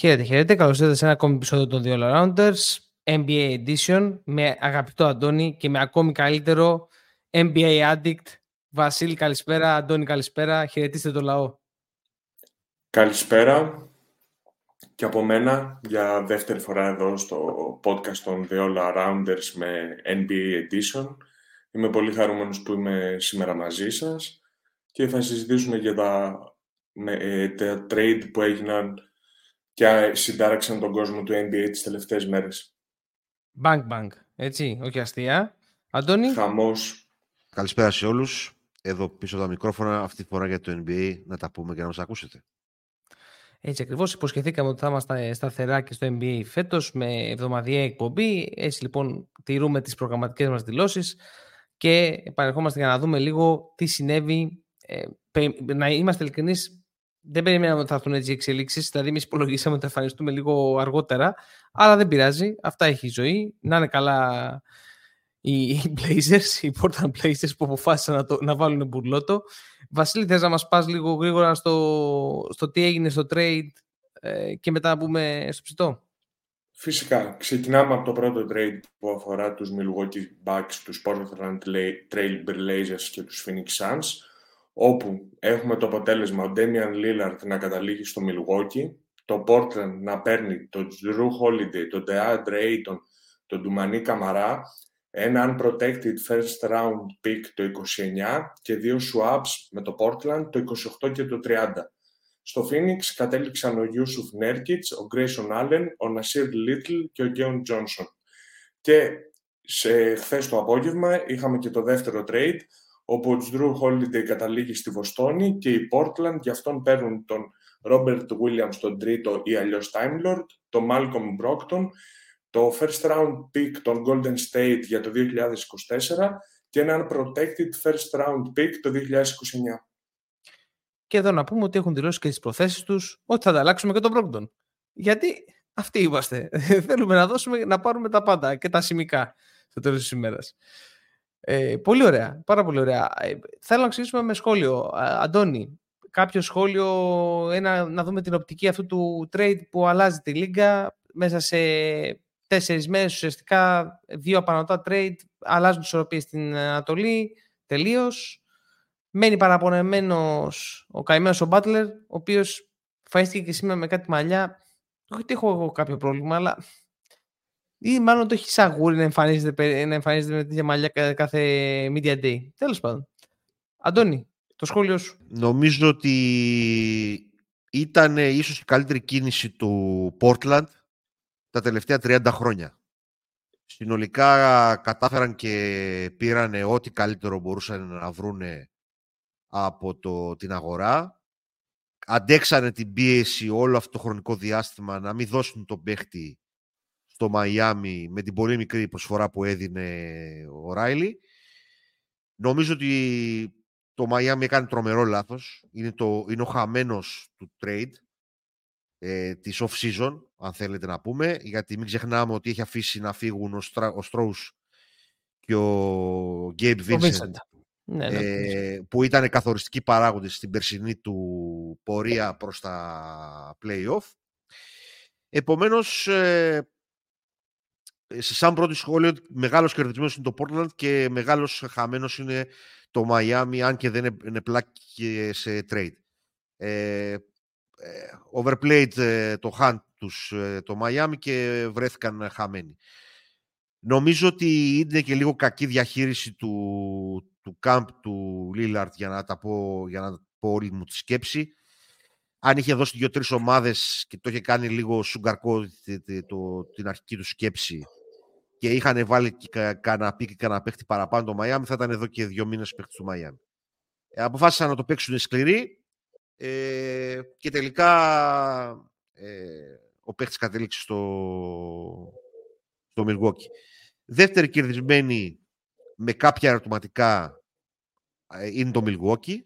Χαίρετε, χαίρετε. Καλώς ήρθατε σε ένα ακόμη επεισόδιο των The All Rounders NBA Edition με αγαπητό Αντώνη και με ακόμη καλύτερο NBA Addict. Βασίλη, καλησπέρα. Αντώνη, καλησπέρα. Χαιρετίστε το λαό. Καλησπέρα και από μένα για δεύτερη φορά εδώ στο podcast των The All Rounders με NBA Edition. Είμαι πολύ χαρούμενος που είμαι σήμερα μαζί σας και θα συζητήσουμε για τα, με, ε, τα trade που έγιναν και συντάραξαν τον κόσμο του NBA τις τελευταίες μέρες. Bang bang, έτσι, όχι αστεία. Αντώνη; Χαμός. Καλησπέρα σε όλους. Εδώ πίσω από τα μικρόφωνα, αυτή τη φορά για το NBA, να τα πούμε και να μας ακούσετε. Έτσι ακριβώς υποσχεθήκαμε ότι θα είμαστε σταθερά και στο NBA φέτος με εβδομαδιαία εκπομπή. Έτσι λοιπόν τηρούμε τις προγραμματικές μας δηλώσεις και επανερχόμαστε για να δούμε λίγο τι συνέβη. Ε, να είμαστε ειλικρινείς, δεν περιμέναμε ότι θα έρθουν έτσι οι εξελίξεις. Δηλαδή, εμείς υπολογίσαμε ότι θα εμφανιστούμε λίγο αργότερα. Αλλά δεν πειράζει. Αυτά έχει η ζωή. Να είναι καλά οι Blazers, οι Portland Blazers που αποφάσισαν να, το, να βάλουν μπουρλότο. Βασίλη, θες να μας πας λίγο γρήγορα στο, στο τι έγινε στο trade ε, και μετά να μπούμε στο ψητό; Φυσικά. Ξεκινάμε από το πρώτο trade που αφορά τους Milwaukee Bucks, τους Portland Trail Blazers και τους Phoenix Suns όπου έχουμε το αποτέλεσμα ο Damian Lillard να καταλήγει στο Milwaukee, το Portland να παίρνει τον Drew Holiday, τον DeAndre Ayton, τον Doumani Καμαρά, ένα unprotected first round pick το 29 και δύο swaps με το Portland το 28 και το 30. Στο Phoenix κατέληξαν ο Yusuf Nurkic, ο Grayson Allen, ο Nasir Little και ο Keon Johnson. Και σε χθες το απόγευμα είχαμε και το δεύτερο trade, όπου ο Drew Holiday καταλήγει στη Βοστόνη και οι Portland για αυτόν παίρνουν τον Robert Williams τον τρίτο ή αλλιώς Time Lord, τον Malcolm Brockton, το first round pick των Golden State για το 2024 και έναν protected first round pick το 2029. Και εδώ να πούμε ότι έχουν δηλώσει και τις προθέσεις τους ότι θα ανταλλάξουμε και τον Brockton. Γιατί αυτοί είμαστε. Θέλουμε να δώσουμε, να πάρουμε τα πάντα και τα σημικά στο τέλος της ημέρας. Ε, πολύ ωραία, πάρα πολύ ωραία. Ε, θέλω να ξεκινήσουμε με σχόλιο. Αντώνη, κάποιο σχόλιο, ένα, να δούμε την οπτική αυτού του trade που αλλάζει τη λίγα μέσα σε τέσσερις μέρες ουσιαστικά δύο απανοτά trade αλλάζουν τις ισορροπίες στην Ανατολή τελείως. Μένει παραπονεμένος ο καημένος ο Μπάτλερ, ο οποίος φαίστηκε και σήμερα με κάτι μαλλιά. Όχι ότι έχω εγώ κάποιο πρόβλημα, αλλά ή μάλλον το έχεις σαγούρι να εμφανίζεται, να εμφανίζεται με τέτοια μαλλιά κάθε media day. Τέλος πάντων. Αντώνη, το σχόλιο σου. Νομίζω ότι ήταν ίσως η καλύτερη κίνηση του Portland τα τελευταία 30 χρόνια. Συνολικά κατάφεραν και πήραν ό,τι καλύτερο μπορούσαν να βρούνε από το, την αγορά. Αντέξανε την πίεση όλο αυτό το χρονικό διάστημα να μην δώσουν τον παίχτη στο Μαϊάμι με την πολύ μικρή προσφορά που έδινε ο Ράιλι. Νομίζω ότι το Μαϊάμι έκανε τρομερό λάθος. Είναι, το, είναι ο χαμένος του trade ε, της off-season, αν θέλετε να πούμε, γιατί μην ξεχνάμε ότι έχει αφήσει να φύγουν ο, Στρα, ο Στρόους και ο Γκέιμπ Vincent, ναι, ναι, ε, που ήταν καθοριστικοί παράγοντες στην περσινή του πορεία προς τα play-off. Επομένως, ε, σε σαν πρώτη σχόλιο, μεγάλος κερδισμένος είναι το Portland και μεγάλος χαμένος είναι το Miami, αν και δεν είναι πλάκι σε trade. Ε, overplayed ε, το hand τους ε, το Miami και βρέθηκαν χαμένοι. Νομίζω ότι είναι και λίγο κακή διαχείριση του, του camp του Lillard για να τα πω, για να πω όλη μου τη σκέψη. Αν είχε δώσει δύο-τρεις ομάδες και το είχε κάνει λίγο σουγκαρκό το, την αρχική του σκέψη και είχαν βάλει και κανένα πίκ και κανένα παίχτη παραπάνω το Μαϊάμι, θα ήταν εδώ και δύο μήνες παίχτης του Μαϊάμι. Ε, αποφάσισαν να το παίξουν σκληροί ε, και τελικά ε, ο παίχτης κατέληξε στο, στο Milwaukee. Δεύτερη κερδισμένη με κάποια ερωτηματικά ε, είναι το Milwaukee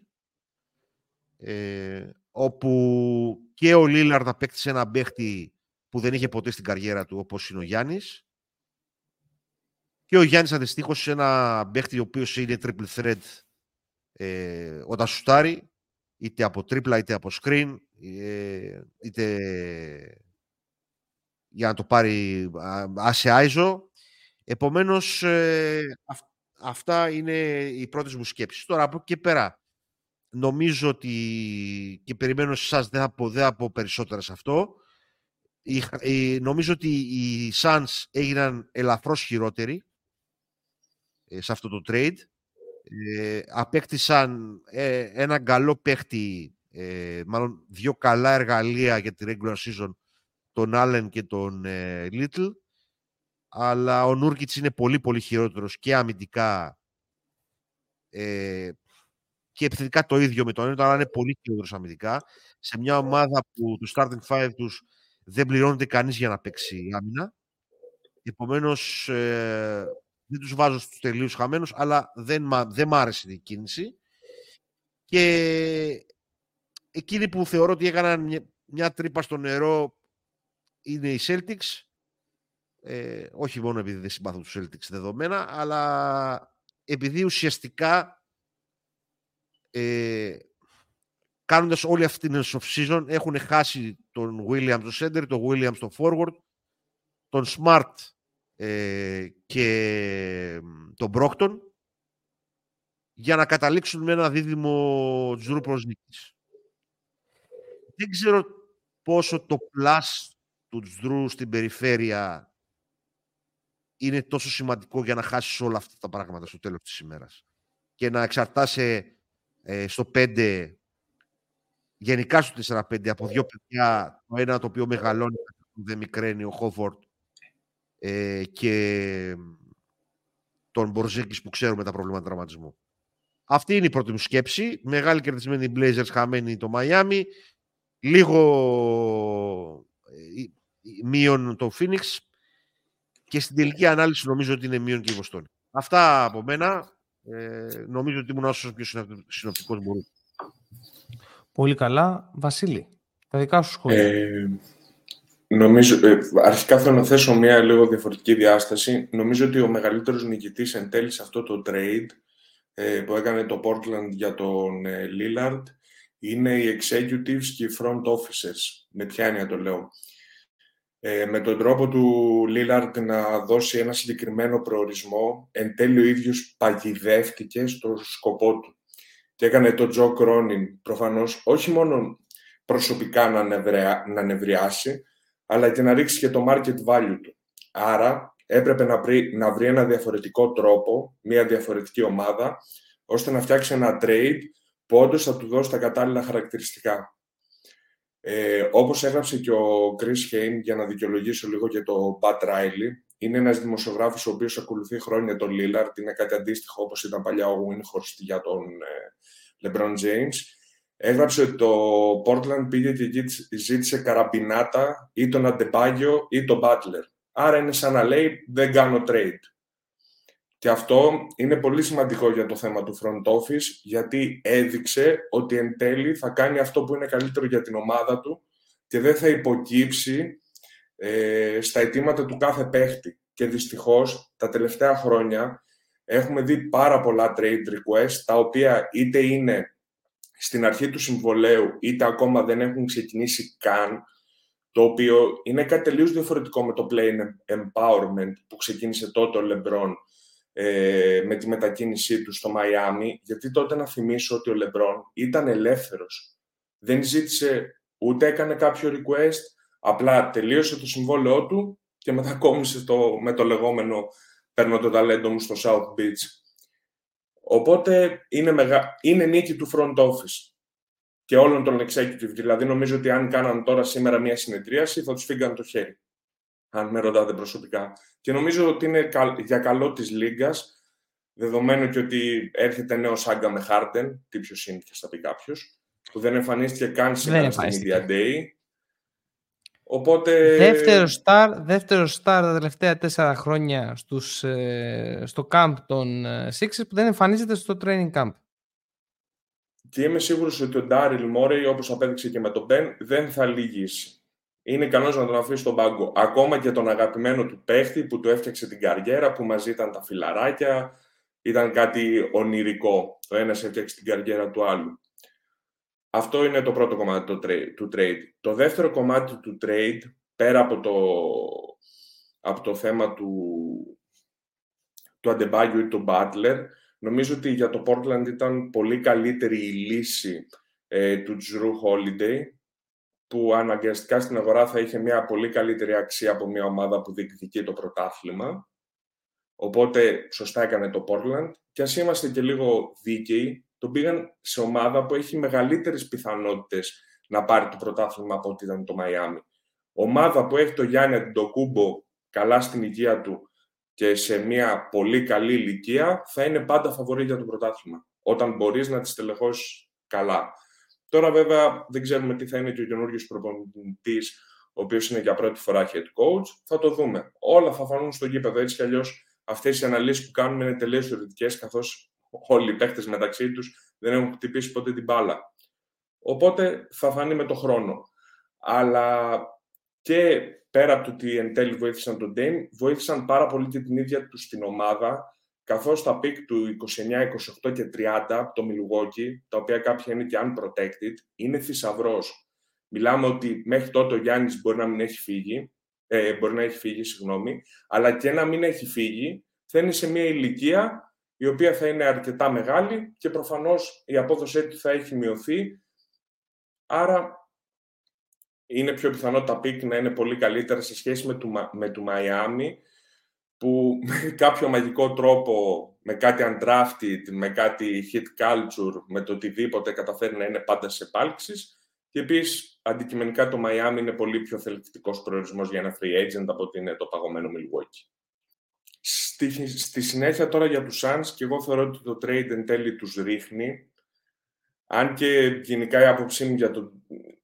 ε, όπου και ο Λίλαρντ απέκτησε ένα παίχτη που δεν είχε ποτέ στην καριέρα του όπως είναι ο Γιάννης και ο Γιάννης αντιστοίχως ένα παίχτη ο οποίος είναι triple threat ε, όταν σουτάρει είτε από τρίπλα είτε από screen, ε, είτε για να το πάρει Άσε Άιζο. Επομένως, ε, αυτά είναι οι πρώτες μου σκέψεις. Τώρα, από εκεί και πέρα, νομίζω ότι και περιμένω σε εσάς, δεν θα πω, δεν θα πω περισσότερα σε αυτό. νομίζω ότι οι Suns έγιναν ελαφρώς χειρότεροι ε, σε αυτό το trade. Ε, απέκτησαν ε, ένα καλό παίχτη, ε, μάλλον δύο καλά εργαλεία για τη regular season, τον Allen και τον ε, Little, αλλά ο Νούρκιτς είναι πολύ πολύ χειρότερος και αμυντικά ε, και επιθετικά το ίδιο με τον Έντο, αλλά είναι πολύ χειρότερος αμυντικά. Σε μια ομάδα που τους starting five τους δεν πληρώνεται κανείς για να παίξει άμυνα. Επομένως, ε, δεν τους βάζω στους τελείους χαμένους, αλλά δεν, δεν μ' άρεσε η κίνηση. Και εκείνοι που θεωρώ ότι έκαναν μια, μια τρύπα στο νερό είναι οι Celtics. Ε, όχι μόνο επειδή δεν συμπάθω τους Celtics δεδομένα, αλλά επειδή ουσιαστικά ε, κάνοντας όλη αυτή την off-season έχουν χάσει τον Williams στο center, τον Williams στο forward, τον Smart ε, και τον Brockton για να καταλήξουν με ένα δίδυμο Τζρου νίκης. Δεν ξέρω πόσο το plus του Τζρου στην περιφέρεια είναι τόσο σημαντικό για να χάσεις όλα αυτά τα πράγματα στο τέλος της ημέρας. Και να εξαρτάσαι ε, στο 5, γενικά στο 4-5, από δύο παιδιά, το ένα το οποίο μεγαλώνει, δεν μικραίνει, ο Χόφορτ, ε, και τον Μπορζέκης που ξέρουμε τα προβλήματα τραυματισμού. Αυτή είναι η πρώτη μου σκέψη. Μεγάλη κερδισμένη Blazers, χαμένη το Miami. Λίγο ε, μείον το Phoenix. Και στην τελική ανάλυση νομίζω ότι είναι μείον και η Βοστόνη. Αυτά από μένα. Ε, νομίζω ότι ήμουν όσο πιο συνοπτικός μπορούσα. Πολύ καλά. Βασίλη, τα δικά σου σχόλια. Ε, Νομίζω, ε, αρχικά θέλω να θέσω μια λίγο διαφορετική διάσταση. Νομίζω ότι ο μεγαλύτερος νικητής εν τέλει σε αυτό το trade ε, που έκανε το Portland για τον ε, Lillard είναι οι executives και οι front officers. Με ποια έννοια το λέω; Ε, με τον τρόπο του Lillard να δώσει ένα συγκεκριμένο προορισμό, εν τέλει ο ίδιος παγιδεύτηκε στο σκοπό του. Και έκανε το Joe Cronin προφανώς όχι μόνο προσωπικά να, να νευριάσει, αλλά και να ρίξει και το market value του. Άρα έπρεπε να βρει, να βρει ένα διαφορετικό τρόπο, μια διαφορετική ομάδα, ώστε να φτιάξει ένα trade που όντως θα του δώσει τα κατάλληλα χαρακτηριστικά. Ε, όπως έγραψε και ο Chris Hain, για να δικαιολογήσω λίγο και το Pat Riley, είναι ένας δημοσιογράφος ο οποίος ακολουθεί χρόνια τον Lillard, είναι κάτι αντίστοιχο όπως ήταν παλιά ο Winhorst για τον ε, LeBron James έγραψε ότι το Portland πήγε και εκεί ζήτησε καραμπινάτα ή τον Αντεπάγιο ή τον Butler. Άρα είναι σαν να λέει δεν κάνω trade. Και αυτό είναι πολύ σημαντικό για το θέμα του front office γιατί έδειξε ότι εν τέλει θα κάνει αυτό που είναι καλύτερο για την ομάδα του και δεν θα υποκύψει ε, στα αιτήματα του κάθε παίχτη. Και δυστυχώς τα τελευταία χρόνια έχουμε δει πάρα πολλά trade requests τα οποία είτε είναι στην αρχή του συμβολέου είτε ακόμα δεν έχουν ξεκινήσει καν, το οποίο είναι κάτι τελείως διαφορετικό με το play empowerment που ξεκίνησε τότε ο LeBron ε, με τη μετακίνησή του στο Μαϊάμι, γιατί τότε να θυμίσω ότι ο LeBron ήταν ελεύθερος. Δεν ζήτησε ούτε έκανε κάποιο request, απλά τελείωσε το συμβόλαιό του και μετακόμισε το, με το λεγόμενο «παίρνω το ταλέντο μου στο South Beach». Οπότε είναι, μεγα... είναι νίκη του front office και όλων των executive. Δηλαδή, νομίζω ότι αν κάναν τώρα σήμερα μια συνεδρίαση, θα τους φύγαν το χέρι. Αν με ρωτάτε προσωπικά. Και νομίζω ότι είναι για καλό της Λίγκα, δεδομένου και ότι έρχεται νέος σάγκα με Χάρντεν, τι πιο είναι και θα πει κάποιος, που δεν εμφανίστηκε καν σήμερα στην Media Day. Οπότε... Δεύτερο star, δεύτερο star τα τελευταία τέσσερα χρόνια στους, ε, στο camp των ε, Sixers που δεν εμφανίζεται στο training camp. Και είμαι σίγουρος ότι ο Ντάριλ Μόρεϊ, όπως απέδειξε και με τον Μπεν, δεν θα λυγίσει. Είναι ικανός να τον αφήσει στον πάγκο. Ακόμα και τον αγαπημένο του παίχτη που του έφτιαξε την καριέρα, που μαζί ήταν τα φιλαράκια, ήταν κάτι ονειρικό. Ο ένας έφτιαξε την καριέρα του άλλου. Αυτό είναι το πρώτο κομμάτι του trade. Το δεύτερο κομμάτι του trade πέρα από το, από το θέμα του, του Αντεμπάγιου ή του Μπάτλερ, νομίζω ότι για το Portland ήταν πολύ καλύτερη η λύση ε, του Drew Holiday, που αναγκαστικά στην αγορά θα είχε μια πολύ καλύτερη αξία από μια ομάδα που διεκδικεί το πρωτάθλημα. Οπότε σωστά έκανε το Portland. Και ας είμαστε και λίγο δίκαιοι, τον πήγαν σε ομάδα που έχει μεγαλύτερες πιθανότητες να πάρει το πρωτάθλημα από ό,τι ήταν το Μαϊάμι. Ομάδα που έχει το Γιάννη Αντιτοκούμπο καλά στην υγεία του και σε μια πολύ καλή ηλικία, θα είναι πάντα φαβορή για το πρωτάθλημα. Όταν μπορείς να τη τελεχώσεις καλά. Τώρα βέβαια δεν ξέρουμε τι θα είναι και ο καινούριο προπονητής, ο οποίος είναι για πρώτη φορά head coach. Θα το δούμε. Όλα θα φανούν στο γήπεδο. Έτσι κι αλλιώς αυτές οι αναλύσεις που κάνουμε είναι τελείως θεωρητικές, καθώς όλοι οι παίχτε μεταξύ τους δεν έχουν χτυπήσει ποτέ την μπάλα. Οπότε θα φανεί με το χρόνο. Αλλά και πέρα από το ότι εν τέλει βοήθησαν τον Dame, βοήθησαν πάρα πολύ και την ίδια τους την ομάδα καθώς τα picks του 29, 28 και 30 από το Milwaukee, τα οποία κάποια είναι και unprotected, είναι θησαυρός. Μιλάμε ότι μέχρι τότε ο Γιάννης μπορεί να μην έχει φύγει, ε, μπορεί να έχει φύγει, συγγνώμη, αλλά και να μην έχει φύγει, θα είναι σε μια ηλικία η οποία θα είναι αρκετά μεγάλη και προφανώς η απόδοσή του θα έχει μειωθεί, άρα είναι πιο πιθανό τα picks να είναι πολύ καλύτερα σε σχέση με του, με του Miami, που με κάποιο μαγικό τρόπο, με κάτι undrafted, με κάτι heat culture, με το οτιδήποτε καταφέρει να είναι πάντα σε επάλξεις. Και επίσης, αντικειμενικά το Miami είναι πολύ πιο θελκτικός προορισμός για ένα free agent από ότι είναι το παγωμένο Milwaukee. Στη, στη συνέχεια τώρα για τους Suns, και εγώ θεωρώ ότι το trade εν τέλει τους ρίχνει. Αν και γενικά η άποψή μου για το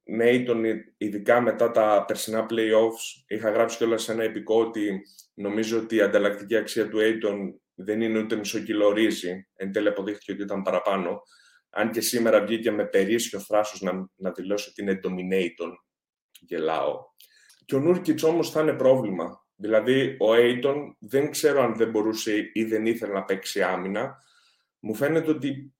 Νέιτον, ειδικά μετά τα περσινά playoffs, είχα γράψει κιόλας σε ένα επικό ότι νομίζω ότι η ανταλλακτική αξία του Aiton δεν είναι ούτε μισό κιλό ρύζι. Εν τέλει αποδείχθηκε ότι ήταν παραπάνω. Αν και σήμερα βγήκε με περίσσιο θράσος να, να δηλώσει ότι είναι dominator. Γελάω. Και ο Νούρκιτς όμως θα είναι πρόβλημα. Δηλαδή, ο Aiton δεν ξέρω αν δεν μπορούσε ή δεν ήθελε να παίξει άμυνα. Μου φαίνεται ότι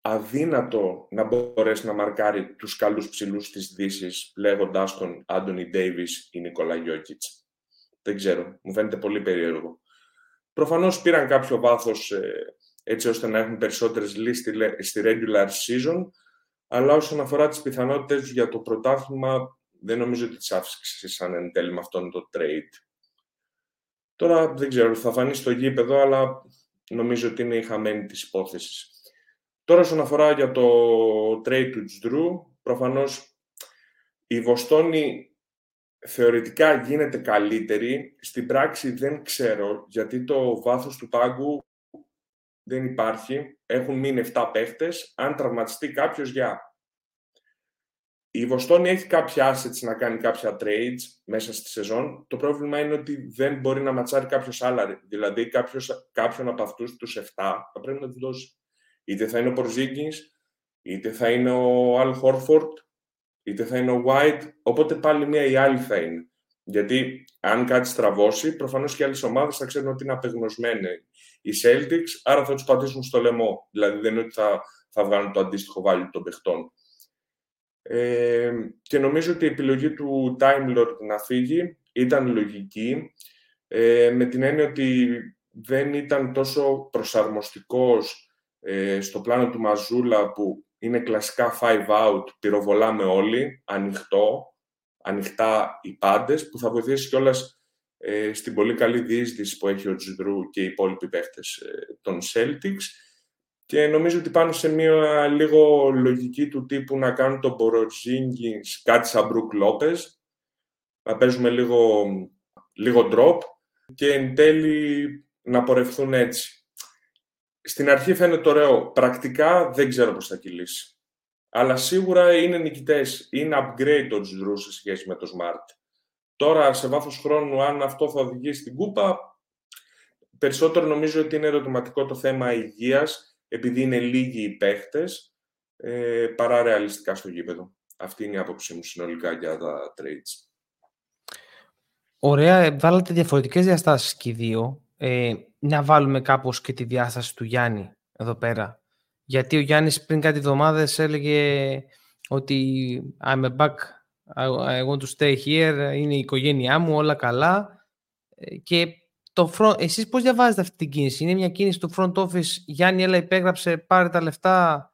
αδύνατο να μπορέσει να μαρκάρει τους καλούς ψηλούς της δύσης λέγοντάς τον Άντωνι Ντέιβις ή Νικόλα Γιώκητς. Δεν ξέρω, μου φαίνεται πολύ περίεργο. Προφανώς πήραν κάποιο βάθος ε, έτσι ώστε να έχουν περισσότερες λύσεις στη regular season, αλλά όσον αφορά τις πιθανότητες για το πρωτάθλημα, δεν νομίζω ότι τις αύξησαν εν τέλει με αυτόν το trade. Τώρα δεν ξέρω, θα φανεί στο γήπεδο, αλλά νομίζω ότι είναι η χαμένη της υπόθεσης. Τώρα, όσον αφορά για το trade του Τζρου, προφανώς η Βοστόνη θεωρητικά γίνεται καλύτερη. Στην πράξη δεν ξέρω, γιατί το βάθος του πάγκου δεν υπάρχει. Έχουν μείνει 7 παίχτες. Αν τραυματιστεί κάποιος, για. Η Βοστόνη έχει κάποια assets να κάνει κάποια trades μέσα στη σεζόν. Το πρόβλημα είναι ότι δεν μπορεί να ματσάρει κάποιο άλλο. Δηλαδή, κάποιος, κάποιον από αυτούς τους 7 θα πρέπει να τους δώσει. Είτε θα είναι ο Πορζίγκης, είτε θα είναι ο Αλ Χόρφορντ, είτε θα είναι ο White, οπότε πάλι μία ή άλλη θα είναι. Γιατί αν κάτι στραβώσει, προφανώς και άλλες ομάδες θα ξέρουν ότι είναι απεγνωσμένοι οι Celtics, άρα θα τους πατήσουν στο λαιμό. Δηλαδή δεν είναι ότι θα, θα βγάλουν το αντίστοιχο βάλει των παιχτών. Ε, και νομίζω ότι η επιλογή του Time Lord να φύγει ήταν λογική, ε, με την έννοια ότι δεν ήταν τόσο προσαρμοστικός ε, στο πλάνο του Μαζούλα που είναι κλασικά five out, πυροβολάμε όλοι, ανοιχτό, ανοιχτά οι πάντες, που θα βοηθήσει κιόλας ε, στην πολύ καλή διείσδυση που έχει ο Τζιδρού και οι υπόλοιποι παίχτες ε, των Celtics. Και νομίζω ότι πάνω σε μια λίγο λογική του τύπου να κάνουν τον Μποροτζίνγκης κάτι σαν Μπρουκ Λόπες, να παίζουμε λίγο, λίγο drop και εν τέλει να πορευθούν έτσι στην αρχή φαίνεται ωραίο. Πρακτικά δεν ξέρω πώς θα κυλήσει. Αλλά σίγουρα είναι νικητές. Είναι upgrade το Τζρου σε σχέση με το Smart. Τώρα, σε βάθος χρόνου, αν αυτό θα οδηγήσει στην κούπα, περισσότερο νομίζω ότι είναι ερωτηματικό το θέμα υγείας, επειδή είναι λίγοι οι παίχτες, ε, παρά ρεαλιστικά στο γήπεδο. Αυτή είναι η άποψή μου συνολικά για τα trades. Ωραία, βάλατε διαφορετικές διαστάσεις και οι δύο. Ε, να βάλουμε κάπως και τη διάσταση του Γιάννη εδώ πέρα. Γιατί ο Γιάννης πριν κάτι εβδομάδες έλεγε ότι I'm back I want to stay here, είναι η οικογένειά μου, όλα καλά. Ε, και το front, εσείς πώς διαβάζετε αυτή την κίνηση; Είναι μια κίνηση του front office, Γιάννη, έλα υπέγραψε, πάρε τα λεφτά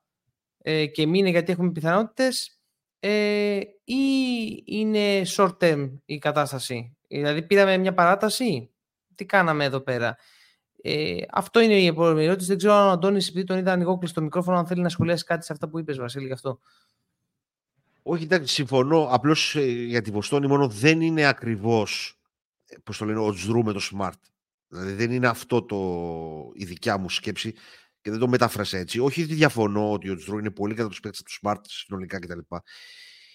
ε, και μείνε γιατί έχουμε πιθανότητες ε, ή είναι short term η κατάσταση; Δηλαδή πήραμε μια παράταση, τι κάναμε εδώ πέρα; Ε, αυτό είναι η επόμενη ερώτηση. Δεν ξέρω αν ο Αντώνης, επειδή τον είδα ανοιγόκλειστο στο μικρόφωνο, αν θέλει να σχολιάσει κάτι σε αυτά που είπες, Βασίλη, γι' αυτό. Όχι, εντάξει, συμφωνώ. Απλώς ε, για τη Βοστόνη μόνο δεν είναι ακριβώς ε, πώς το λένε, ο Τζρού με το Smart. Δηλαδή δεν είναι αυτό το, η δικιά μου σκέψη και δεν το μετάφρασα έτσι. Όχι ότι διαφωνώ ότι ο Τζρού είναι πολύ κατά τους παίκτες τους Smart συνολικά κτλ.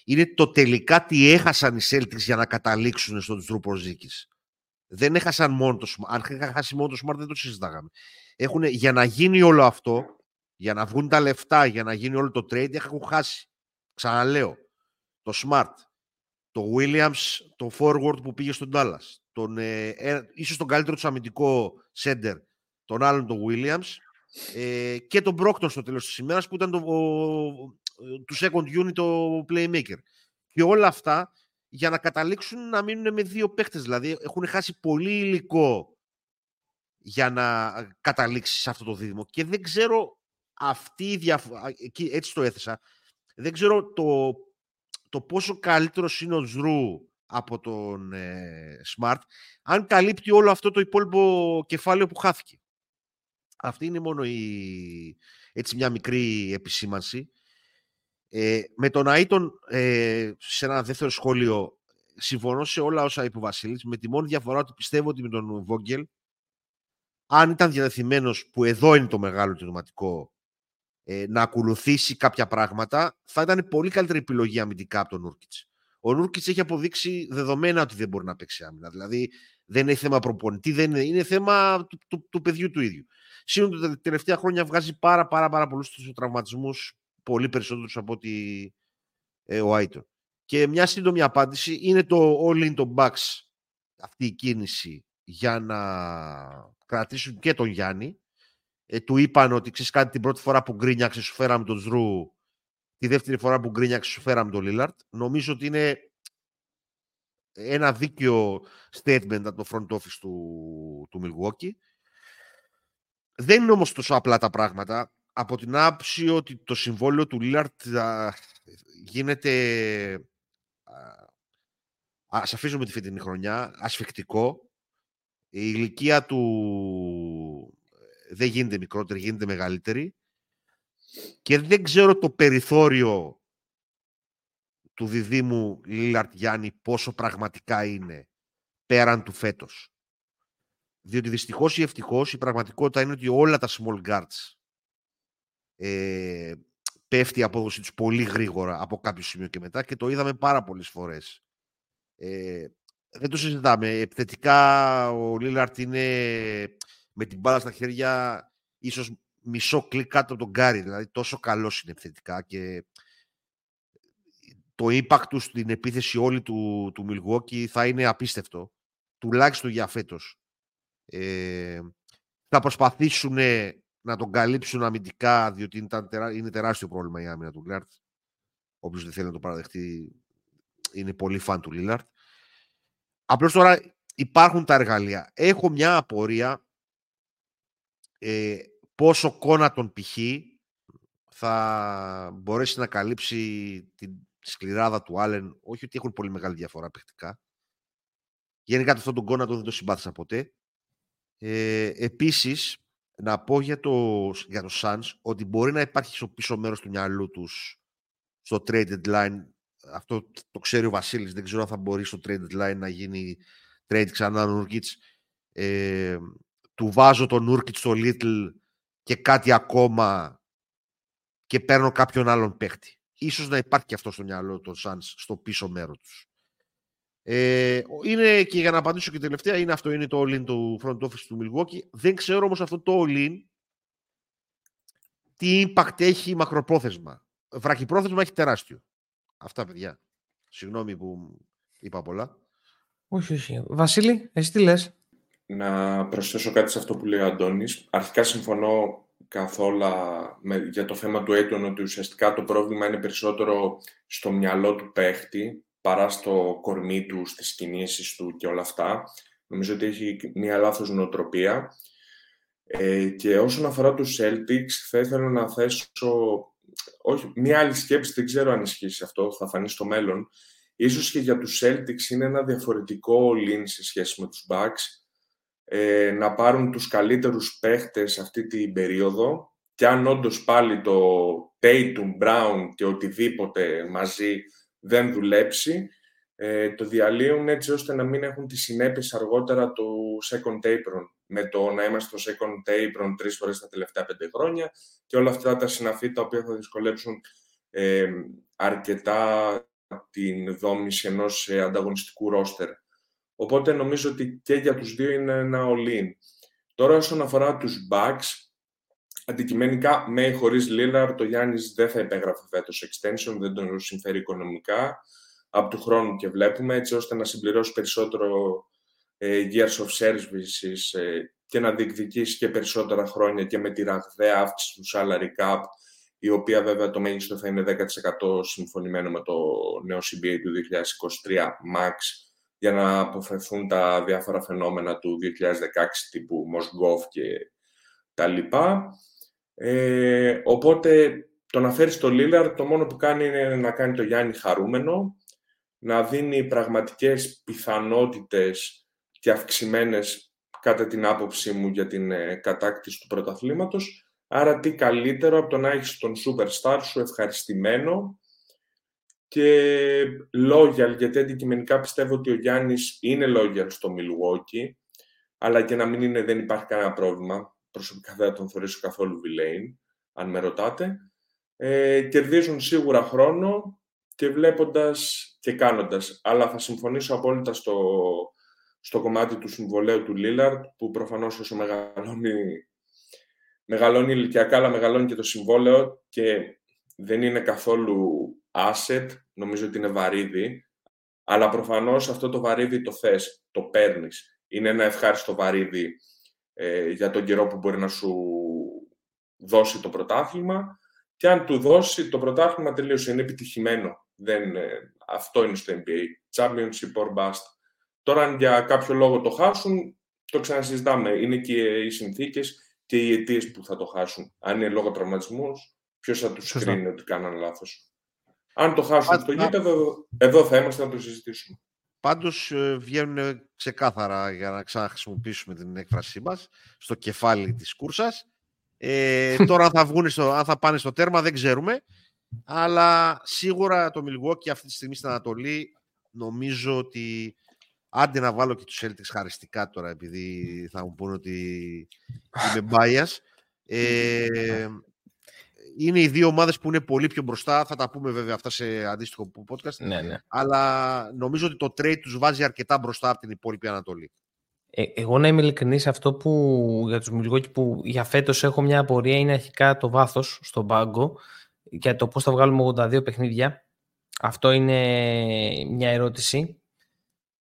Είναι το τελικά τι έχασαν οι Celtics για να καταλήξουν στον Τζρού Πορζίκης δεν έχασαν μόνο το Smart. Αν είχαν χάσει μόνο το Smart, δεν το συζητάγαμε. Έχουν, για να γίνει όλο αυτό, για να βγουν τα λεφτά, για να γίνει όλο το trade, έχουν χάσει. Ξαναλέω. Το Smart, το Williams, το forward που πήγε στον Dallas, τον, ε, ε, ίσως τον καλύτερο τους αμυντικό center, τον άλλον τον Williams, ε, και τον Brockton στο τέλος της ημέρας που ήταν το, ο, του second unit το playmaker. Και όλα αυτά για να καταλήξουν να μείνουν με δύο παίχτες. Δηλαδή έχουν χάσει πολύ υλικό για να καταλήξεις σε αυτό το δίδυμο. Και δεν ξέρω αυτή η διαφορά, έτσι το έθεσα, δεν ξέρω το, το πόσο καλύτερος είναι ο Ζρου από τον ε, Smart, αν καλύπτει όλο αυτό το υπόλοιπο κεφάλαιο που χάθηκε. Αυτή είναι μόνο η, έτσι μια μικρή επισήμανση. Ε, με τον Αίτον, ε, σε ένα δεύτερο σχόλιο, συμφωνώ σε όλα όσα είπε ο Βασίλης, με τη μόνη διαφορά ότι πιστεύω ότι με τον Βόγγελ, αν ήταν διαδεθειμένος, που εδώ είναι το μεγάλο του ε, να ακολουθήσει κάποια πράγματα, θα ήταν πολύ καλύτερη επιλογή αμυντικά από τον Νούρκιτς. Ο Νούρκιτς έχει αποδείξει δεδομένα ότι δεν μπορεί να παίξει άμυνα. Δηλαδή δεν είναι θέμα προπονητή, δεν είναι, είναι θέμα του, του, του παιδιού του ίδιου. Σίγουρα τα τελευταία χρόνια βγάζει πάρα, πάρα, πάρα πολλούς τραυματισμούς πολύ περισσότερους από ότι ε, ο Άιτον. Και μια σύντομη απάντηση είναι το all in το Bucks αυτή η κίνηση για να κρατήσουν και τον Γιάννη. Ε, του είπαν ότι ξέρεις κάτι την πρώτη φορά που γκρίνιαξε σου φέραμε τον Ζρου, τη δεύτερη φορά που γκρίνιαξε σου φέραμε τον Λίλαρτ. Νομίζω ότι είναι ένα δίκαιο statement από το front office του, του Milwaukee. Δεν είναι όμως τόσο απλά τα πράγματα από την άποψη ότι το συμβόλαιο του Λίλαρτ γίνεται ας αφήσουμε τη φετινή χρονιά, ασφικτικό. Η ηλικία του ε, δεν γίνεται μικρότερη, γίνεται μεγαλύτερη. Και δεν ξέρω το περιθώριο του διδήμου Λίλαρτ Γιάννη πόσο πραγματικά είναι πέραν του φέτος. Διότι δυστυχώς ή ευτυχώς η πραγματικότητα είναι ότι όλα τα small guards ε, πέφτει η απόδοση τους πολύ γρήγορα από κάποιο σημείο και μετά και το είδαμε πάρα πολλές φορές. Ε, δεν το συζητάμε. Επιθετικά ο Λίλαρτ είναι με την μπάλα στα χέρια ίσως μισό κλικ κάτω από τον Γκάρι. Δηλαδή τόσο καλός είναι επιθετικά και το impact του στην επίθεση όλη του, του Milwaukee θα είναι απίστευτο. Τουλάχιστον για φέτος. Ε, θα προσπαθήσουν να τον καλύψουν αμυντικά, διότι είναι τεράστιο πρόβλημα η άμυνα του Λίλαρτ. Όποιος δεν θέλει να το παραδεχτεί, είναι πολύ φαν του Λίλαρτ. Απλώς τώρα υπάρχουν τα εργαλεία. Έχω μια απορία ε, πόσο κόνα τον π.χ. θα μπορέσει να καλύψει την σκληράδα του Άλεν. Όχι ότι έχουν πολύ μεγάλη διαφορά παιχτικά. Γενικά αυτόν τον κόνα τον δεν το συμπάθησα ποτέ. Ε, επίσης, να πω για το, για το Suns ότι μπορεί να υπάρχει στο πίσω μέρος του μυαλού τους στο trade deadline. Αυτό το ξέρει ο Βασίλης. Δεν ξέρω αν θα μπορεί στο trade deadline να γίνει trade ξανά ο Νούρκιτς. Ε, του βάζω τον Νούρκιτς στο Little και κάτι ακόμα και παίρνω κάποιον άλλον παίχτη. Ίσως να υπάρχει και αυτό στο μυαλό των Suns στο πίσω μέρο τους. Ε, είναι και για να απαντήσω και τελευταία, είναι αυτό είναι το all-in του front office του Milwaukee. Δεν ξέρω όμως αυτό το all-in τι impact έχει μακροπρόθεσμα. Βραχυπρόθεσμα έχει τεράστιο. Αυτά, παιδιά. Συγγνώμη που είπα πολλά. Όχι, όχι. Βασίλη, εσύ τι λες; Να προσθέσω κάτι σε αυτό που λέει ο Αντώνης. Αρχικά συμφωνώ καθόλου για το θέμα του Έτων ότι ουσιαστικά το πρόβλημα είναι περισσότερο στο μυαλό του παίχτη παρά στο κορμί του, στις κινήσεις του και όλα αυτά. Νομίζω ότι έχει μια λάθος νοοτροπία. Ε, και όσον αφορά τους Celtics, θα ήθελα να θέσω όχι, μια άλλη σκέψη, δεν ξέρω αν ισχύσει αυτό, θα φανεί στο μέλλον. Ίσως και για τους Celtics είναι ένα διαφορετικό lean σε σχέση με τους Bucks. Ε, να πάρουν τους καλύτερους παίχτες αυτή την περίοδο και αν όντως πάλι το Tatum, Brown και οτιδήποτε μαζί δεν δουλέψει, ε, το διαλύουν έτσι ώστε να μην έχουν τις συνέπειες αργότερα του second apron με το να είμαστε στο second apron τρεις φορές τα τελευταία πέντε χρόνια και όλα αυτά τα συναφή τα οποία θα δυσκολέψουν ε, αρκετά την δόμηση ενός ε, ανταγωνιστικού ρόστερ. Οπότε νομίζω ότι και για τους δύο είναι ένα all-in. Τώρα όσον αφορά τους Bucks, αντικειμενικά με ή χωρίς Lillard, το Γιάννης δεν θα υπέγραφε φέτος extension, δεν τον συμφέρει οικονομικά από του χρόνου και βλέπουμε, έτσι ώστε να συμπληρώσει περισσότερο ε, years of services ε, και να διεκδικήσει και περισσότερα χρόνια και με τη ραγδαία αύξηση του salary cap, η οποία βέβαια το μέγιστο θα είναι 10% συμφωνημένο με το νέο CBA του 2023 max, για να αποφευθούν τα διάφορα φαινόμενα του 2016 τύπου Mosgov και τα λοιπά. Ε, οπότε το να φέρεις το Lillard το μόνο που κάνει είναι να κάνει το Γιάννη χαρούμενο, να δίνει πραγματικές πιθανότητες και αυξημένες κατά την άποψή μου για την ε, κατάκτηση του πρωταθλήματος. Άρα τι καλύτερο από το να έχεις τον superstar σου ευχαριστημένο και loyal, γιατί αντικειμενικά πιστεύω ότι ο Γιάννης είναι loyal στο Milwaukee, αλλά και να μην είναι δεν υπάρχει κανένα πρόβλημα. Προσωπικά δεν θα τον θεωρήσω καθόλου villain, αν με ρωτάτε. Ε, κερδίζουν σίγουρα χρόνο και βλέποντας και κάνοντας. Αλλά θα συμφωνήσω απόλυτα στο, στο κομμάτι του συμβολέου του Λίλαρντ, που προφανώς όσο μεγαλώνει, μεγαλώνει ηλικιακά, αλλά μεγαλώνει και το συμβόλαιο και δεν είναι καθόλου asset, νομίζω ότι είναι βαρύδι, αλλά προφανώς αυτό το βαρύδι το θες, το παίρνεις. Είναι ένα ευχάριστο βαρύδι ε, για τον καιρό που μπορεί να σου δώσει το πρωτάθλημα και αν του δώσει το πρωτάθλημα τελείωσε, είναι επιτυχημένο. Δεν, ε, αυτό είναι στο NBA. Championship or bust. Τώρα, αν για κάποιο λόγο το χάσουν, το ξανασυζητάμε. Είναι και οι συνθήκες και οι αιτίες που θα το χάσουν. Αν είναι λόγω τραυματισμού, ποιος θα τους κρίνει ότι κάναν λάθος. Αν το χάσουν στο γήπεδο, εδώ θα είμαστε να το συζητήσουμε. Πάντως ε, βγαίνουν ξεκάθαρα για να ξαναχρησιμοποιήσουμε την έκφρασή μας στο κεφάλι της κούρσας. Ε, τώρα αν θα, βγουν στο, αν θα πάνε στο τέρμα δεν ξέρουμε. Αλλά σίγουρα το Milwaukee αυτή τη στιγμή στην Ανατολή νομίζω ότι άντε να βάλω και τους Celtics χαριστικά τώρα επειδή θα μου πούνε ότι είμαι bias. Ε, είναι οι δύο ομάδες που είναι πολύ πιο μπροστά. Θα τα πούμε βέβαια αυτά σε αντίστοιχο podcast. Ναι, ναι. Αλλά νομίζω ότι το trade τους βάζει αρκετά μπροστά από την υπόλοιπη Ανατολή. Ε, εγώ να είμαι ειλικρινής, αυτό που για τους Milwaukee που για φέτος έχω μια απορία είναι αρχικά το βάθος στον πάγκο για το πώς θα βγάλουμε 82 παιχνίδια. Αυτό είναι μια ερώτηση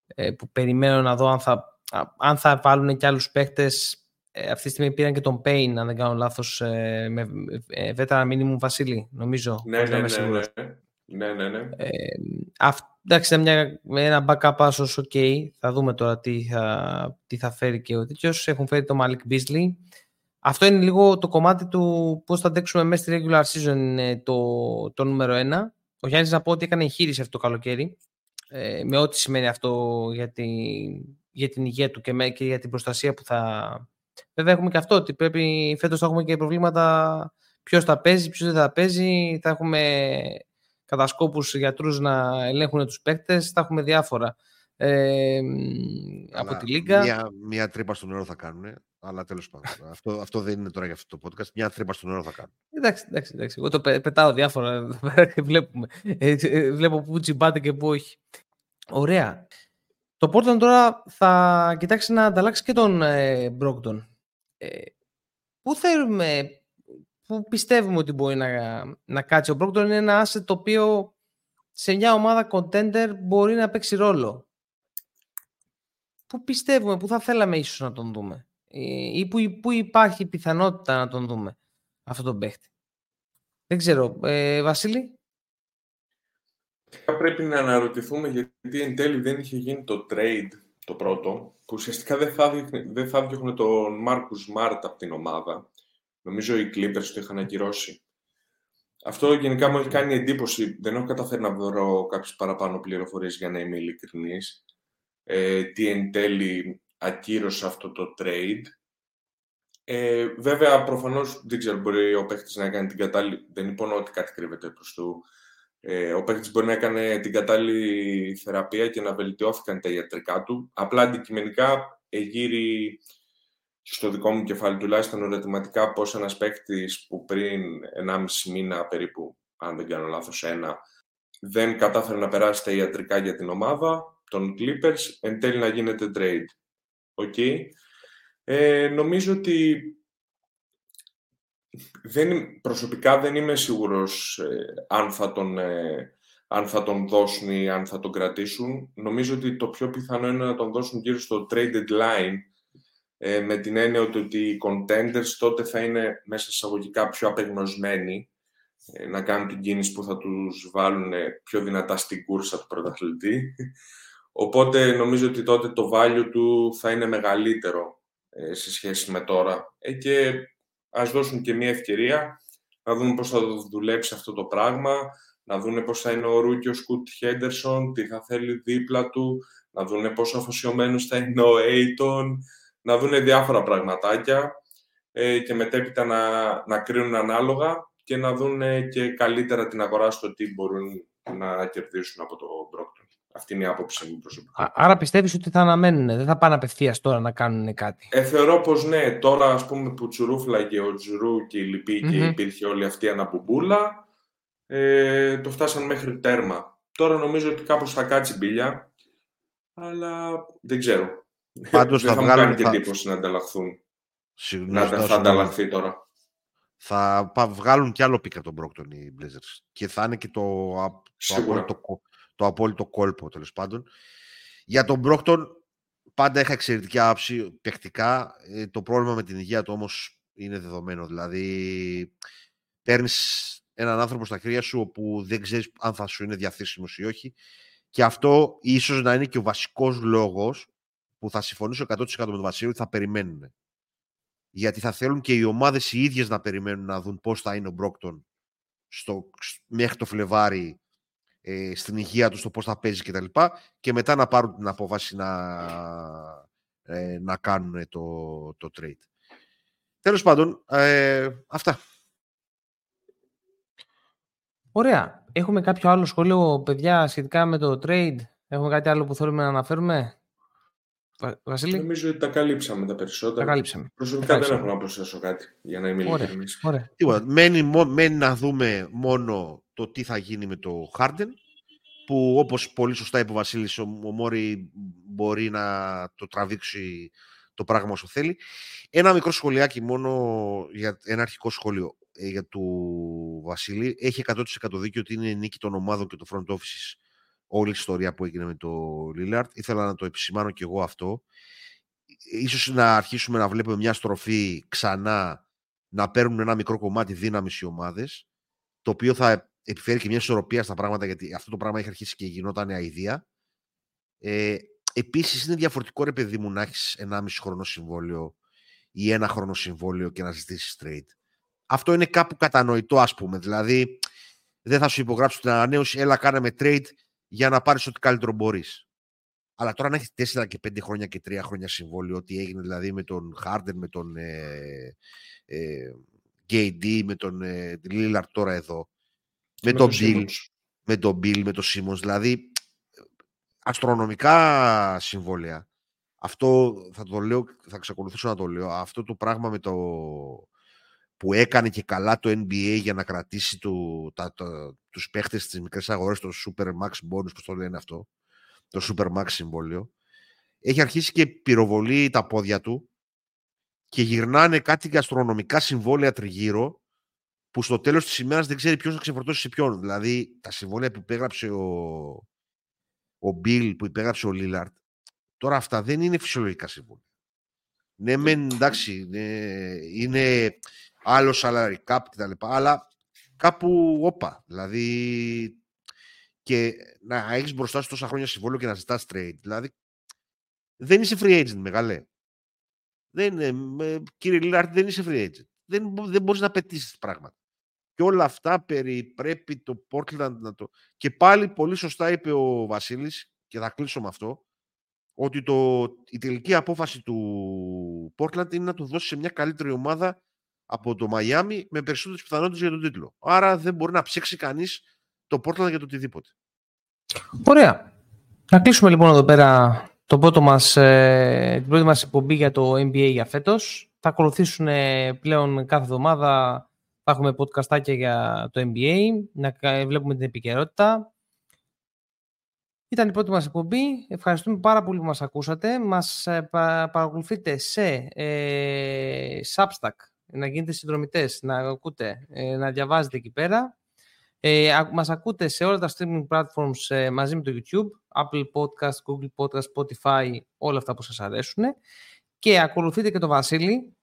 ε, που περιμένω να δω αν θα, αν θα βάλουν και άλλους παίχτες. Ε, αυτή τη στιγμή πήραν και τον Payne, αν δεν κάνω λάθος, ε, με βέτερα μήνυμου Βασίλη, νομίζω. Ναι, ναι, ναι, ναι, ναι, ναι, ναι. Ε, αυ, εντάξει, μια, με ένα backup άσος, ok. Θα δούμε τώρα τι θα, τι θα φέρει και ο τέτοιος. Έχουν φέρει τον Malik Beasley. Αυτό είναι λίγο το κομμάτι του πώς θα αντέξουμε μέσα στη regular season το, το νούμερο ένα. Ο Γιάννης να πω ότι έκανε εγχείρηση αυτό το καλοκαίρι. Ε, με ό,τι σημαίνει αυτό για, τη, για την υγεία του και, με, και για την προστασία που θα. Βέβαια, έχουμε και αυτό ότι πρέπει φέτος θα έχουμε και προβλήματα ποιος θα παίζει, ποιος δεν θα παίζει. Θα έχουμε κατασκόπους γιατρούς να ελέγχουν τους παίκτες. Θα έχουμε διάφορα ε, από τη Λίγκα. Μια, μια τρύπα στο νερό θα κάνουν. Αλλά τέλος πάντων. αυτό, αυτό δεν είναι τώρα για αυτό το podcast. Μια τρύπα στο νερό θα κάνω. Εντάξει, εντάξει, εντάξει. Εγώ το πετάω διάφορα εδώ πέρα και βλέπουμε. Ε, ε, βλέπω πού τσιμπάτε και πού όχι. Ωραία. Το Portland τώρα θα κοιτάξει να ανταλλάξει και τον ε, Brockton. Ε, πού θέλουμε, πού πιστεύουμε ότι μπορεί να, να κάτσει. Ο Brockton είναι ένα asset το οποίο σε μια ομάδα contender μπορεί να παίξει ρόλο. Πού πιστεύουμε, πού θα θέλαμε ίσως να τον δούμε; Ε, ή που, που υπάρχει πιθανότητα να τον δούμε αυτό τον παίχτη; Δεν ξέρω. Ε, Βασίλη; Πρέπει να αναρωτηθούμε γιατί εν τέλει δεν είχε γίνει το trade το πρώτο, που ουσιαστικά δεν θα, δεν θα διώχνουν τον Μάρκους Μάρτ από την ομάδα. Νομίζω οι Clippers το είχαν ακυρώσει. Αυτό γενικά μου έχει κάνει εντύπωση. Δεν έχω καταφέρει να βρω κάποιες παραπάνω πληροφορίες για να είμαι ειλικρινής. Ε, τι εν τέλει ακύρωσε αυτό το trade. Ε, βέβαια, προφανώς δεν ξέρω, μπορεί ο παίχτης να έκανε την κατάλληλη... Δεν είπα ότι κάτι κρύβεται προς του. Ε, ο παίχτης μπορεί να έκανε την κατάλληλη θεραπεία και να βελτιώθηκαν τα ιατρικά του. Απλά αντικειμενικά εγείρει στο δικό μου κεφάλι τουλάχιστον ερωτηματικά πώς ένας παίκτης που πριν 1,5 μήνα περίπου, αν δεν κάνω λάθος ένα, δεν κατάφερε να περάσει τα ιατρικά για την ομάδα των Clippers, εν τέλει να γίνεται trade. Okay. Ε, νομίζω ότι δεν, προσωπικά δεν είμαι σίγουρος ε, αν, θα τον, ε, αν θα τον δώσουν ή αν θα τον κρατήσουν. Νομίζω ότι το πιο πιθανό είναι να τον δώσουν γύρω στο trade line ε, με την έννοια ότι οι contenders τότε θα είναι μέσα εισαγωγικά πιο απεγνωσμένοι ε, να κάνουν την κίνηση που θα τους βάλουν πιο δυνατά στην κούρσα του πρωταθλητή. Οπότε νομίζω ότι τότε το value του θα είναι μεγαλύτερο ε, σε σχέση με τώρα. Ε, και ας δώσουν και μια ευκαιρία να δούμε πώς θα δουλέψει αυτό το πράγμα, να δούμε πώς θα είναι ο Ρούκι ο Σκούτ Χέντερσον, τι θα θέλει δίπλα του, να δούμε πόσο αφοσιωμένος θα είναι ο Έιτον, να δουν διάφορα πραγματάκια ε, και μετέπειτα να, να κρίνουν ανάλογα και να δουν και καλύτερα την αγορά στο τι μπορούν να κερδίσουν από το Brockton. Αυτή είναι η άποψή μου προσωπικά. Άρα πιστεύεις ότι θα αναμένουν, δεν θα πάνε απευθείας τώρα να κάνουν κάτι; Ε, θεωρώ πως ναι, τώρα ας πούμε που τσουρούφλαγε ο Τζουρού και η λυπη και υπήρχε όλη αυτή η αναπομπούλα, ε, το φτάσαν μέχρι τέρμα. Τώρα νομίζω ότι κάπως θα κάτσει μπίλια, αλλά δεν ξέρω. Πάντως θα, θα βγάλουν και εντύπωση να ανταλλαχθούν. να θα ανταλλαχθεί τώρα. Θα βγάλουν κι άλλο πίκα τον Μπρόκτον οι Blazers. Και θα είναι και το, το, απόλυτο, το απόλυτο κόλπο τέλος πάντων. Για τον Μπρόκτον πάντα είχα εξαιρετική άποψη παιχτικά. Ε, το πρόβλημα με την υγεία του όμως είναι δεδομένο. Δηλαδή παίρνεις έναν άνθρωπο στα χέρια σου όπου δεν ξέρεις αν θα σου είναι διαθέσιμος ή όχι. Και αυτό ίσως να είναι και ο βασικός λόγος που θα συμφωνήσω 100% με τον Βασίλειο ότι θα περιμένουν. Γιατί θα θέλουν και οι ομάδες οι ίδιες να περιμένουν να δουν πώς θα είναι ο Μπρόκτον στο, μέχρι το Φλεβάρι ε, στην υγεία τους, στο πώς θα παίζει κτλ. Και, και μετά να πάρουν την απόφαση να, ε, να κάνουν το, το trade. Τέλος πάντων, ε, αυτά. Ωραία. Έχουμε κάποιο άλλο σχόλιο, παιδιά, σχετικά με το trade; Έχουμε κάτι άλλο που θέλουμε να αναφέρουμε; Βασίλη; Νομίζω ότι τα καλύψαμε τα περισσότερα. Τα καλύψαμε. Προσωπικά δεν έχω να προσθέσω κάτι για να είμαι ειλικρινής. Μένει, μένει να δούμε μόνο το τι θα γίνει με το Harden που όπως πολύ σωστά είπε ο Βασίλης ο Μόρι μπορεί να το τραβήξει το πράγμα όσο θέλει. Ένα μικρό σχολιάκι μόνο για ένα αρχικό σχόλιο ε, για του Βασίλη. Έχει 100% δίκιο ότι είναι νίκη των ομάδων και το front office όλη η ιστορία που έγινε με το Lillard. Ήθελα να το επισημάνω και εγώ αυτό. Ίσως να αρχίσουμε να βλέπουμε μια στροφή ξανά να παίρνουν ένα μικρό κομμάτι δύναμης οι ομάδες το οποίο θα επιφέρει και μια ισορροπία στα πράγματα, γιατί αυτό το πράγμα έχει αρχίσει και γινόταν αηδία. Ε, Επίσης, είναι διαφορετικό ρε παιδί μου να έχεις 1,5 χρόνο συμβόλαιο ή ένα χρόνο συμβόλαιο και να ζητήσεις trade. Αυτό είναι κάπου κατανοητό, ας πούμε. Δηλαδή, δεν θα σου υπογράψω την ανανέωση, έλα κάναμε trade για να πάρεις ό,τι καλύτερο μπορείς. Αλλά τώρα να έχεις 4 και 5 χρόνια και 3 χρόνια συμβόλαιο, ό,τι έγινε δηλαδή με τον Harden, με τον ε, ε, KD, με τον ε, Lillard τώρα εδώ, με, τον Bill, με τον Bill, με τον Simmons, δηλαδή αστρονομικά συμβόλαια. Αυτό θα το λέω, θα εξακολουθήσω να το λέω. Αυτό το πράγμα με το που έκανε και καλά το NBA για να κρατήσει του, τα, τα, τους παίχτες στις μικρές αγορές, το Super Max Bonus, πώς το λένε αυτό, το Super Max συμβόλαιο, έχει αρχίσει και πυροβολεί τα πόδια του και γυρνάνε κάτι αστρονομικά συμβόλαια τριγύρω που στο τέλος της ημέρας δεν ξέρει ποιος θα ξεφορτώσει σε ποιον. Δηλαδή, τα συμβόλαια που υπέγραψε ο, ο Bill, που υπέγραψε ο Λίλαρτ, τώρα αυτά δεν είναι φυσιολογικά συμβόλαια. Ναι, μεν, εντάξει, ναι, είναι άλλο salary cap κτλ. Αλλά κάπου όπα. Δηλαδή, και να έχεις μπροστά σου τόσα χρόνια συμβόλαιο και να ζητάς trade. Δηλαδή, δεν είσαι free agent, μεγάλε. Δεν, ε, κύριε Λίλαρτ, δεν είσαι free agent. Δεν, δεν μπορείς να πετύσει πράγματα. Και όλα αυτά περί πρέπει το Portland να το... Και πάλι πολύ σωστά είπε ο Βασίλης, και θα κλείσω με αυτό, ότι το, η τελική απόφαση του Portland είναι να το δώσει σε μια καλύτερη ομάδα από το Miami με περισσότερες πιθανότητες για τον τίτλο. Άρα δεν μπορεί να ψέξει κανείς το Portland για το οτιδήποτε. Ωραία. Να κλείσουμε λοιπόν εδώ πέρα το πρώτο μας, ε, την πρώτη μας εκπομπή για το NBA για φέτος. Θα ακολουθήσουν πλέον κάθε εβδομάδα, θα έχουμε podcastάκια για το NBA, να βλέπουμε την επικαιρότητα. Ήταν η πρώτη μας εκπομπή. Ευχαριστούμε πάρα πολύ που μας ακούσατε. Μας ε, παρακολουθείτε σε ε, Substack, να γίνετε συνδρομητές, να ακούτε, ε, να διαβάζετε εκεί πέρα. Ε, μας ακούτε σε όλα τα streaming platforms ε, μαζί με το YouTube, Apple Podcast, Google Podcast, Spotify, όλα αυτά που σας αρέσουν. Και ακολουθείτε και το Βασίλη,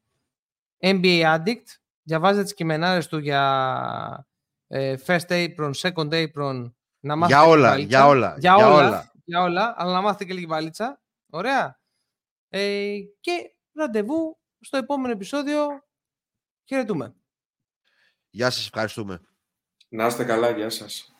NBA Addict, διαβάζετε τις κειμενάρες του για ε, first apron, second apron, να μάθετε για όλα, για όλα, για, όλα, όλα, για όλα, αλλά να μάθετε και λίγη βαλίτσα. Ωραία. Ε, και ραντεβού στο επόμενο επεισόδιο. Χαιρετούμε. Γεια σας, ευχαριστούμε. Να είστε καλά, γεια σας.